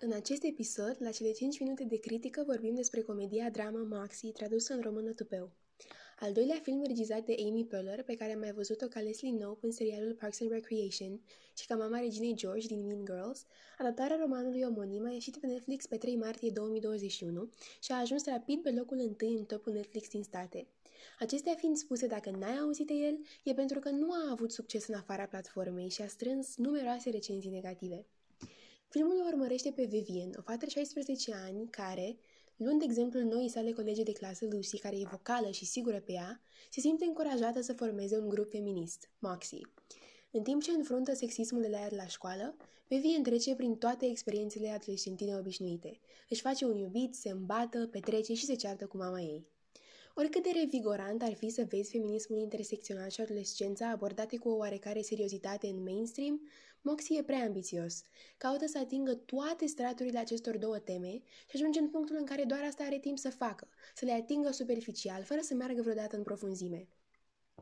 În acest episod, la cele 5 minute de critică, vorbim despre comedia drama Maxi, tradusă în română tupeu. Al doilea film regizat de Amy Poehler, pe care am mai văzut-o ca Leslie Knope în serialul Parks and Recreation și ca mama reginei George din Mean Girls, adaptarea romanului omonim a ieșit pe Netflix pe 3 martie 2021 și a ajuns rapid pe locul întâi în topul Netflix din state. Acestea fiind spuse, dacă n-ai auzit de el, e pentru că nu a avut succes în afara platformei și a strâns numeroase recenzii negative. Filmul urmărește pe Vivian, o fată de 16 ani care, luând exemplul noii sale colege de clasă Lucy, care e vocală și sigură pe ea, se simte încurajată să formeze un grup feminist, Moxie. În timp ce înfruntă sexismul de la ea la școală, Vivian trece prin toate experiențele adolescentine obișnuite. Își face un iubit, se îmbată, petrece și se ceartă cu mama ei. Oricât de revigorant ar fi să vezi feminismul intersecțional și adolescența abordate cu o oarecare seriozitate în mainstream, Moxie e prea ambițios. Caută să atingă toate straturile acestor două teme și ajunge în punctul în care doar asta are timp să facă, să le atingă superficial, fără să meargă vreodată în profunzime.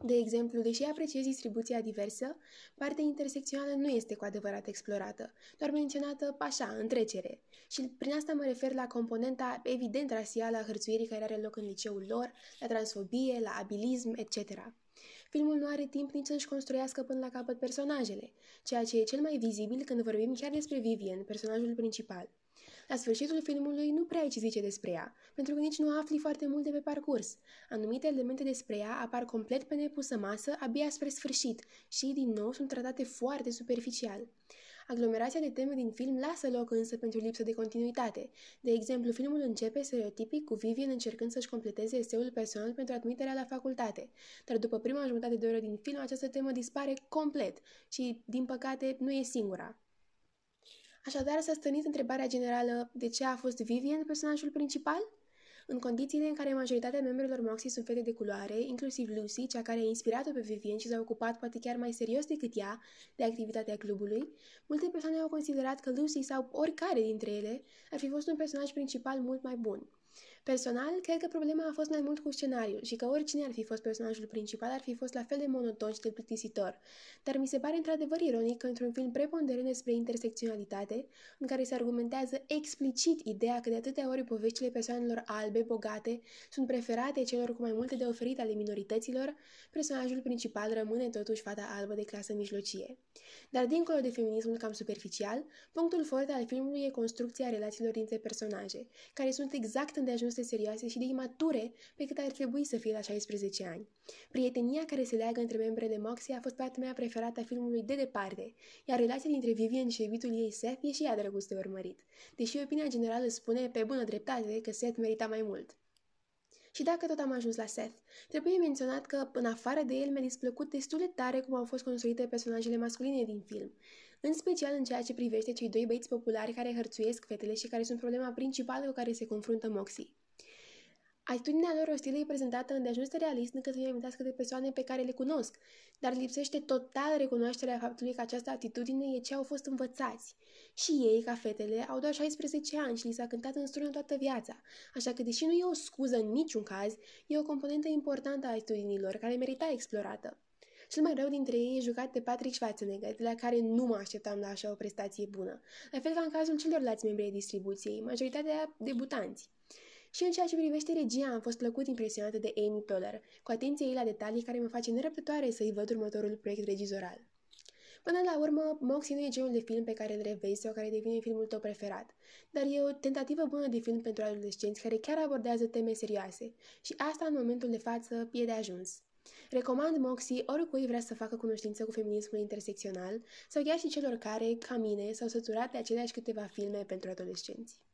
De exemplu, deși apreciez distribuția diversă, partea intersecțională nu este cu adevărat explorată, doar menționată așa, în trecere. Și prin asta mă refer la componenta evident rasială a hărțuirii care are loc în liceul lor, la transfobie, la abilism, etc. Filmul nu are timp nici să-și construiască până la capăt personajele, ceea ce e cel mai vizibil când vorbim chiar despre Vivian, personajul principal. La sfârșitul filmului nu prea ai ce zice despre ea, pentru că nici nu afli foarte multe pe parcurs. Anumite elemente despre ea apar complet pe nepusă masă abia spre sfârșit și, din nou, sunt tratate foarte superficial. Aglomerația de teme din film lasă loc însă pentru lipsă de continuitate. De exemplu, filmul începe stereotipic cu Vivian încercând să-și completeze eseul personal pentru admiterea la facultate, dar după prima jumătate de oră din film această temă dispare complet și, din păcate, nu e singura. Așadar, s-a stănit întrebarea generală de ce a fost Vivian personajul principal? În condițiile în care majoritatea membrilor Moxie sunt fete de culoare, inclusiv Lucy, cea care a inspirat-o pe Vivian și s-a ocupat poate chiar mai serios decât ea de activitatea clubului, multe persoane au considerat că Lucy sau oricare dintre ele ar fi fost un personaj principal mult mai bun. Personal, cred că problema a fost mai mult cu scenariul și că oricine ar fi fost personajul principal ar fi fost la fel de monoton și de plictisitor. Dar mi se pare într-adevăr ironic că într-un film preponderent despre intersecționalitate, în care se argumentează explicit ideea că de atâtea ori poveștile persoanelor albe, bogate, sunt preferate celor cu mai multe de oferit ale minorităților, personajul principal rămâne totuși fata albă de clasă mijlocie. Dar dincolo de feminismul cam superficial, punctul foarte al filmului e construcția relațiilor dintre personaje, care sunt exact îndeajuns de serioase și de imature pe cât ar trebui să fie la 16 ani. Prietenia care se leagă între membrele Moxie a fost partea mea preferată a filmului de departe, iar relația dintre Vivian și iubitul ei Seth e și ea drăguț de urmărit, deși opinia generală spune pe bună dreptate că Seth merita mai mult. Și dacă tot am ajuns la Seth, trebuie menționat că, în afară de el, mi-a displăcut destul de tare cum au fost construite personajele masculine din film, în special în ceea ce privește cei doi băieți populari care hărțuiesc fetele și care sunt problema principală cu care se confruntă Moxie. Atitudinea lor ostilă e prezentată îndeajuns de realist încât să-mi amintească de persoane pe care le cunosc, dar lipsește total recunoașterea faptului că această atitudine e ce au fost învățați. Și ei, ca fetele, au doar 16 ani și li s-a cântat în strună toată viața, așa că deși nu e o scuză în niciun caz, e o componentă importantă a atitudinilor care merita explorată. Cel mai rău dintre ei e jucat de Patrick Schwarzenegger, de la care nu mă așteptam la așa o prestație bună, la fel ca în cazul celorlalți membri ai distribuției, majoritatea debutanți. Și în ceea ce privește regia, am fost plăcut impresionată de Amy Poehler, cu atenție ei la detalii care mă face nerăbdătoare să-i văd următorul proiect regizoral. Până la urmă, Moxie nu e genul de film pe care îl revezi sau care devine filmul tău preferat, dar e o tentativă bună de film pentru adolescenți care chiar abordează teme serioase și asta în momentul de față e de ajuns. Recomand Moxie oricui vrea să facă cunoștință cu feminismul intersecțional sau chiar și celor care, ca mine, s-au săturat de aceleași câteva filme pentru adolescenți.